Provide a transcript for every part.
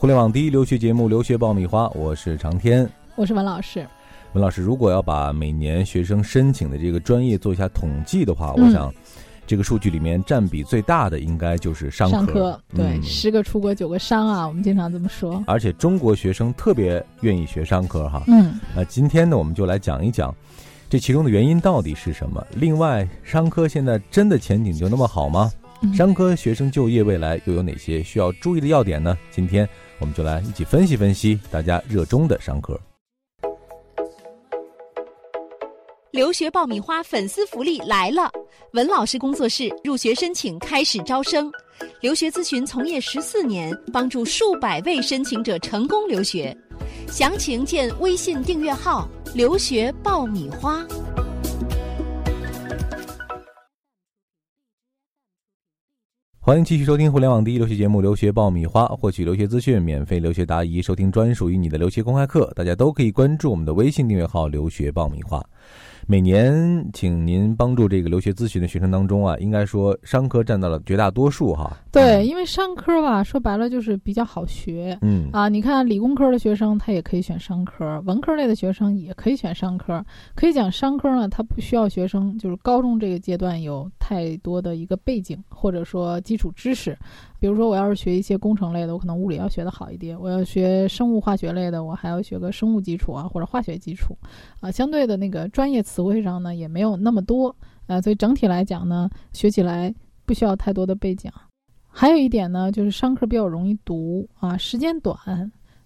互联网第一留学节目《留学爆米花》，我是长天，我是文老师。文老师，如果要把每年学生申请的这个专业做一下统计的话，我想这个数据里面占比最大的应该就是商科。对，十个出国九个商啊，我们经常这么说。而且中国学生特别愿意学商科哈。嗯。那今天呢，我们就来讲一讲。这其中的原因到底是什么？另外，商科现在真的前景就那么好吗？商科学生就业未来又有哪些需要注意的要点呢？今天我们就来一起分析分析大家热衷的商科。留学爆米花粉丝福利来了！文老师工作室入学申请开始招生，留学咨询从业十四年，帮助数百位申请者成功留学。详情见微信订阅号“留学爆米花”。欢迎继续收听互联网第一留学节目《留学爆米花》，获取留学资讯、免费留学答疑、收听专属于你的留学公开课，大家都可以关注我们的微信订阅号“留学爆米花”。每年，请您帮助这个留学咨询的学生当中啊，应该说商科占到了绝大多数哈。对，因为商科吧，说白了就是比较好学。嗯啊，你看理工科的学生他也可以选商科，文科类的学生也可以选商科。可以讲商科呢，它不需要学生就是高中这个阶段有太多的一个背景或者说基础知识。比如说，我要是学一些工程类的，我可能物理要学的好一点；我要学生物化学类的，我还要学个生物基础啊，或者化学基础，啊，相对的那个专业词汇上呢也没有那么多，啊，所以整体来讲呢，学起来不需要太多的背景。还有一点呢，就是商科比较容易读啊，时间短。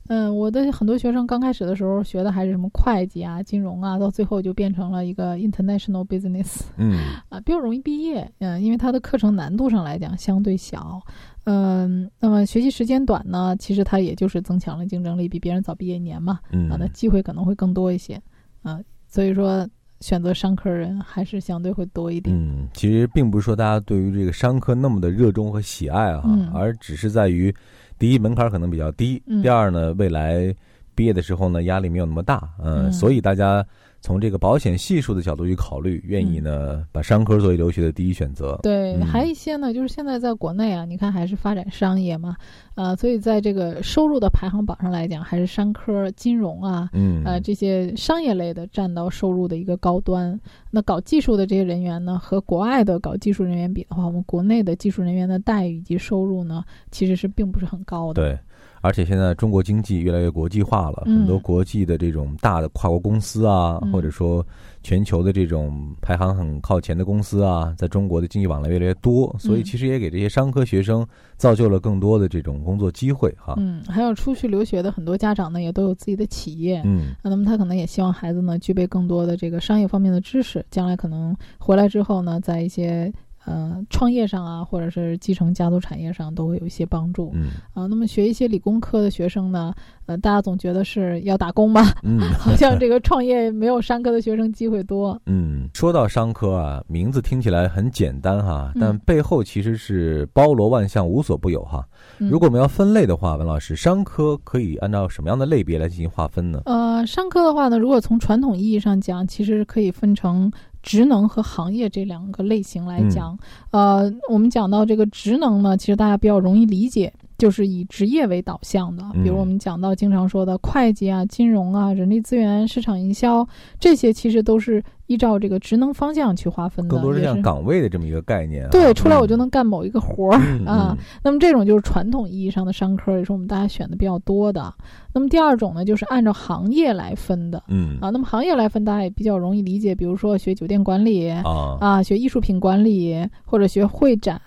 嗯，我的很多学生刚开始的时候学的还是什么会计啊、金融啊，到最后就变成了一个 international business，嗯，啊，比较容易毕业，嗯，因为它的课程难度上来讲相对小，嗯，那么学习时间短呢，其实它也就是增强了竞争力，比别人早毕业一年嘛，嗯，啊，那机会可能会更多一些，啊，所以说选择商科人还是相对会多一点。嗯，其实并不是说大家对于这个商科那么的热衷和喜爱啊，而只是在于。第一门槛可能比较低，第二呢，未来毕业的时候呢，压力没有那么大，嗯，所以大家从这个保险系数的角度去考虑，愿意呢把商科作为留学的第一选择。对，还有一些呢，就是现在在国内啊，你看还是发展商业嘛，呃，所以在这个收入的排行榜上来讲，还是商科、金融啊，嗯，呃，这些商业类的占到收入的一个高端。那搞技术的这些人员呢，和国外的搞技术人员比的话，我们国内的技术人员的待遇以及收入呢，其实是并不是很高的。对，而且现在中国经济越来越国际化了，很多国际的这种大的跨国公司啊，或者说全球的这种排行很靠前的公司啊，在中国的经济往来越来越多，所以其实也给这些商科学生造就了更多的这种工作机会哈。嗯，还有出去留学的很多家长呢，也都有自己的企业，嗯，那么他可能也希望孩子呢具备更多的这个商业方面的知识。将来可能回来之后呢，在一些呃创业上啊，或者是继承家族产业上，都会有一些帮助。嗯啊，那么学一些理工科的学生呢，呃，大家总觉得是要打工吧？嗯，好像这个创业没有商科的学生机会多。嗯，说到商科啊，名字听起来很简单哈，但背后其实是包罗万象，无所不有哈。如果我们要分类的话，文老师，商科可以按照什么样的类别来进行划分呢？呃，商科的话呢，如果从传统意义上讲，其实可以分成职能和行业这两个类型来讲。呃，我们讲到这个职能呢，其实大家比较容易理解。就是以职业为导向的，比如我们讲到经常说的会计啊、金融啊、人力资源、市场营销，这些其实都是依照这个职能方向去划分的，更多是像岗位的这么一个概念。对，出来我就能干某一个活儿啊。那么这种就是传统意义上的商科，也是我们大家选的比较多的。那么第二种呢，就是按照行业来分的，嗯啊，那么行业来分大家也比较容易理解，比如说学酒店管理啊，啊，学艺术品管理或者学会展、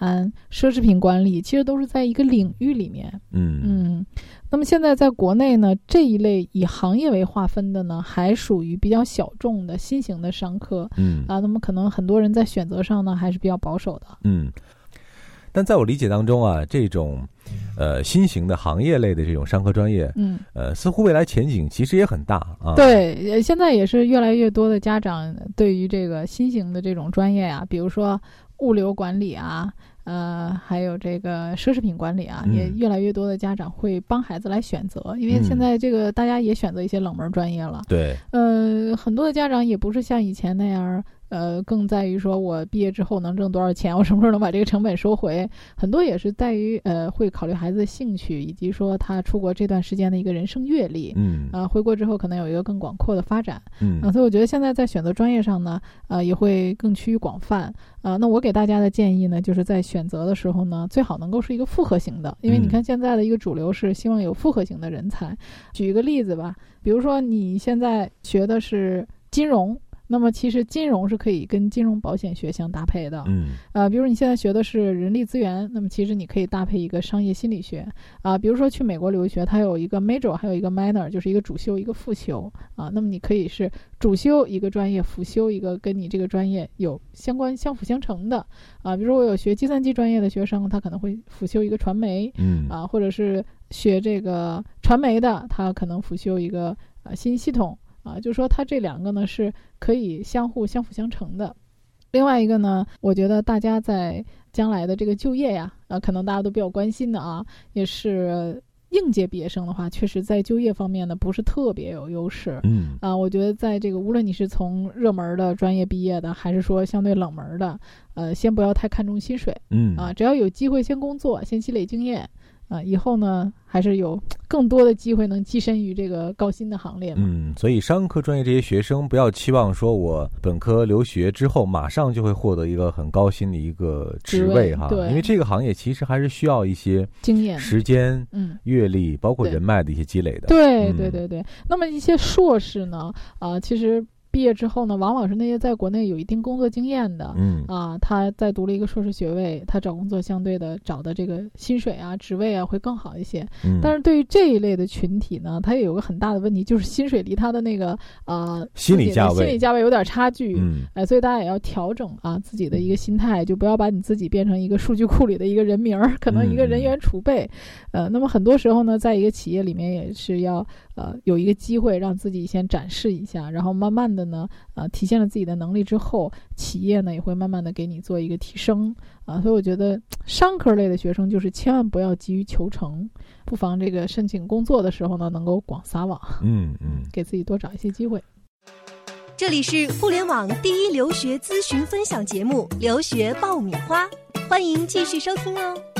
奢侈品管理，其实都是在一个领域。里面，嗯嗯，那么现在在国内呢，这一类以行业为划分的呢，还属于比较小众的新型的商科，嗯啊，那么可能很多人在选择上呢，还是比较保守的，嗯。但在我理解当中啊，这种呃新型的行业类的这种商科专业，嗯，呃，似乎未来前景其实也很大啊。对，现在也是越来越多的家长对于这个新型的这种专业啊，比如说物流管理啊。呃，还有这个奢侈品管理啊，也越来越多的家长会帮孩子来选择，因为现在这个大家也选择一些冷门专业了。对，呃，很多的家长也不是像以前那样呃，更在于说我毕业之后能挣多少钱，我什么时候能把这个成本收回，很多也是在于呃会考虑孩子的兴趣，以及说他出国这段时间的一个人生阅历，嗯啊、回国之后可能有一个更广阔的发展，嗯啊，所以我觉得现在在选择专业上呢，呃，也会更趋于广泛。呃，那我给大家的建议呢，就是在选择的时候呢，最好能够是一个复合型的，因为你嗯看现在的一个主流是希望有复合型的人才。举一个例子吧，比如说你现在学的是金融。那么其实金融是可以跟金融保险学相搭配的，嗯呃，比如你现在学的是人力资源，那么其实你可以搭配一个商业心理学啊、比如说去美国留学，它有一个 major，还有一个 minor，就是一个主修一个副修啊。那么你可以是主修一个专业，辅修一个跟你这个专业有相关、相辅相成的啊。比如说我有学计算机专业的学生，他可能会辅修一个传媒嗯啊，或者是学这个传媒的，他可能辅修一个呃信息系统啊，就说它这两个呢是可以相互相辅相成的。另外一个呢，我觉得大家在将来的这个就业呀，啊，可能大家都比较关心的啊，也是应届毕业生的话，确实在就业方面呢不是特别有优势。嗯啊，我觉得在这个无论你是从热门的专业毕业的，还是说相对冷门的，呃，先不要太看重薪水嗯啊，只要有机会先工作，先积累经验，啊，以后呢还是有更多的机会能跻身于这个高薪的行列嘛。嗯，所以商科专业这些学生不要期望说我本科留学之后马上就会获得一个很高薪的一个职职位哈，位对因为这个行业其实还是需要一些经验，时间、嗯。阅历，包括人脉的一些积累的。对嗯对对对，那么一些硕士呢，啊、其实毕业之后呢，往往是那些在国内有一定工作经验的，嗯啊，他在读了一个硕士学位，他找工作相对的找的这个薪水啊、职位啊会更好一些。嗯，但是对于这一类的群体呢，他也有个很大的问题，就是薪水离他的那个呃心理价位心理价位有点差距。嗯哎，所以大家也要调整啊自己的一个心态，就不要把你自己变成一个数据库里的一个人名儿，可能一个人员储备。呃，那么很多时候呢，在一个企业里面也是要呃有一个机会让自己先展示一下，然后慢慢的呢，呃，体现了自己的能力之后，企业呢也会慢慢的给你做一个提升啊。所以我觉得商科类的学生就是千万不要急于求成，不妨这个申请工作的时候呢，能够广撒网，嗯嗯，给自己多找一些机会。这里是互联网第一留学咨询分享节目《留学爆米花》，欢迎继续收听哦。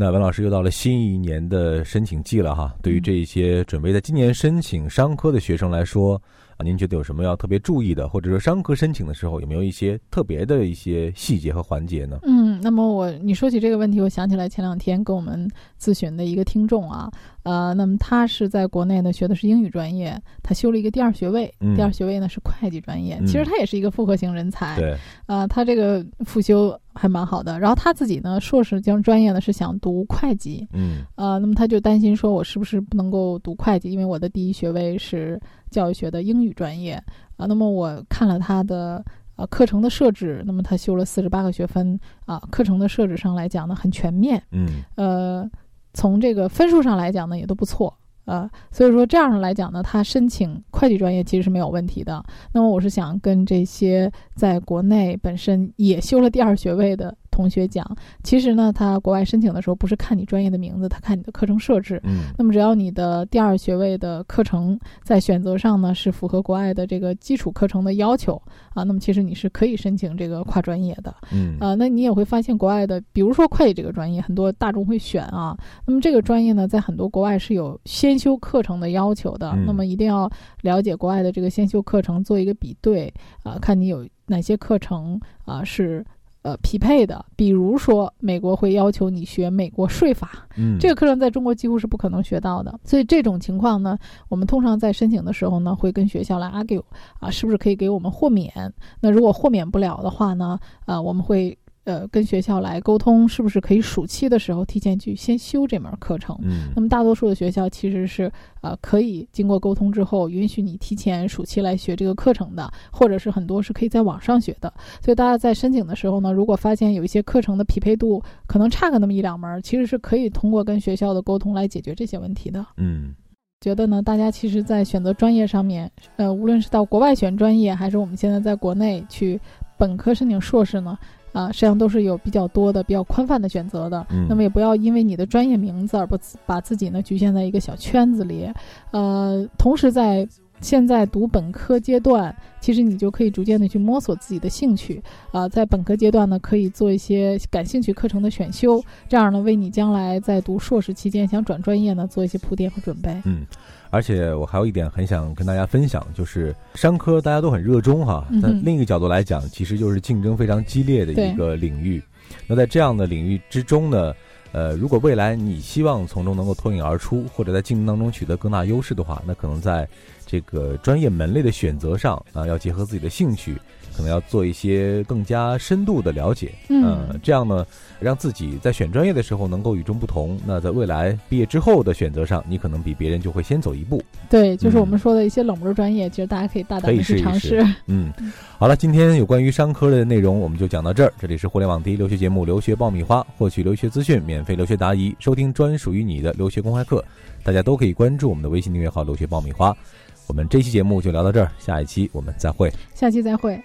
那文老师又到了新一年的申请季了哈。对于嗯这一些准备在今年申请商科的学生来说，啊，您觉得有什么要特别注意的，或者说商科申请的时候有没有一些特别的一些细节和环节呢？嗯，那么我你说起这个问题，我想起来前两天跟我们咨询的一个听众啊，呃，那么他是在国内呢学的是英语专业，他修了一个第二学位，嗯。第二学位呢是会计专业，嗯。其实他也是一个复合型人才，对，啊、他这个复修还蛮好的。然后他自己呢，硕士将专业呢是想读会计，嗯。呃，那么他就担心说，我是不是不能够读会计，因为我的第一学位是教育学的英语专业。啊、那么我看了他的呃课程的设置，那么他修了四十八个学分啊、课程的设置上来讲呢很全面，嗯呃，从这个分数上来讲呢也都不错。呃，所以说这样来讲呢，他申请会计专业其实是没有问题的。那么我是想跟这些在国内本身也修了第二学位的同学讲，其实呢，他国外申请的时候不是看你专业的名字，他看你的课程设置。嗯那么只要你的第二学位的课程在选择上呢是符合国外的这个基础课程的要求啊，那么其实你是可以申请这个跨专业的。嗯啊，那你也会发现国外的，比如说会计这个专业，很多大众会选啊。那么这个专业呢，在很多国外是有先修课程的要求的，嗯那么一定要了解国外的这个先修课程，做一个比对啊，看你有哪些课程啊是。呃，匹配的，比如说美国会要求你学美国税法，嗯，这个课程在中国几乎是不可能学到的，所以这种情况呢，我们通常在申请的时候呢，会跟学校来 argue 啊，是不是可以给我们豁免？那如果豁免不了的话呢，呃，我们会呃跟学校来沟通，是不是可以暑期的时候提前去先修这门课程？嗯那么大多数的学校其实是呃可以经过沟通之后，允许你提前暑期来学这个课程的，或者是很多是可以在网上学的。所以大家在申请的时候呢，如果发现有一些课程的匹配度可能差个那么一两门儿，其实是可以通过跟学校的沟通来解决这些问题的。嗯觉得呢，大家其实，在选择专业上面，呃，无论是到国外选专业，还是我们现在在国内去本科申请硕士呢，啊、实际上都是有比较多的、比较宽泛的选择的。嗯，那么也不要因为你的专业名字而不把自己呢局限在一个小圈子里。呃，同时在现在读本科阶段，其实你就可以逐渐的去摸索自己的兴趣啊、在本科阶段呢，可以做一些感兴趣课程的选修，这样呢，为你将来在读硕士期间想转专业呢，做一些铺垫和准备。嗯，而且我还有一点很想跟大家分享，就是商科大家都很热衷哈，但另一个角度来讲，其实就是竞争非常激烈的一个领域。那在这样的领域之中呢，呃，如果未来你希望从中能够脱颖而出，或者在竞争当中取得更大优势的话，那可能在这个专业门类的选择上啊、要结合自己的兴趣，可能要做一些更加深度的了解。嗯呃，这样呢，让自己在选专业的时候能够与众不同。那在未来毕业之后的选择上，你可能比别人就会先走一步。对，就是我嗯们说的一些冷门专业，其实大家可以大胆的去尝试。嗯，好了，今天有关于商科的内容我们就讲到这儿。这里是互联网第一留学节目《留学爆米花》，获取留学资讯，免费留学答疑，收听专属于你的留学公开课，大家都可以关注我们的微信订阅号“留学爆米花”。我们这期节目就聊到这儿，下一期我们再会。下期再会。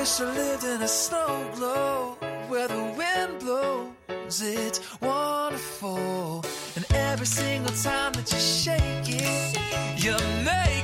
Wish I lived in a snow globe where the wind blows. It's wonderful, and every single time that you shake it, you make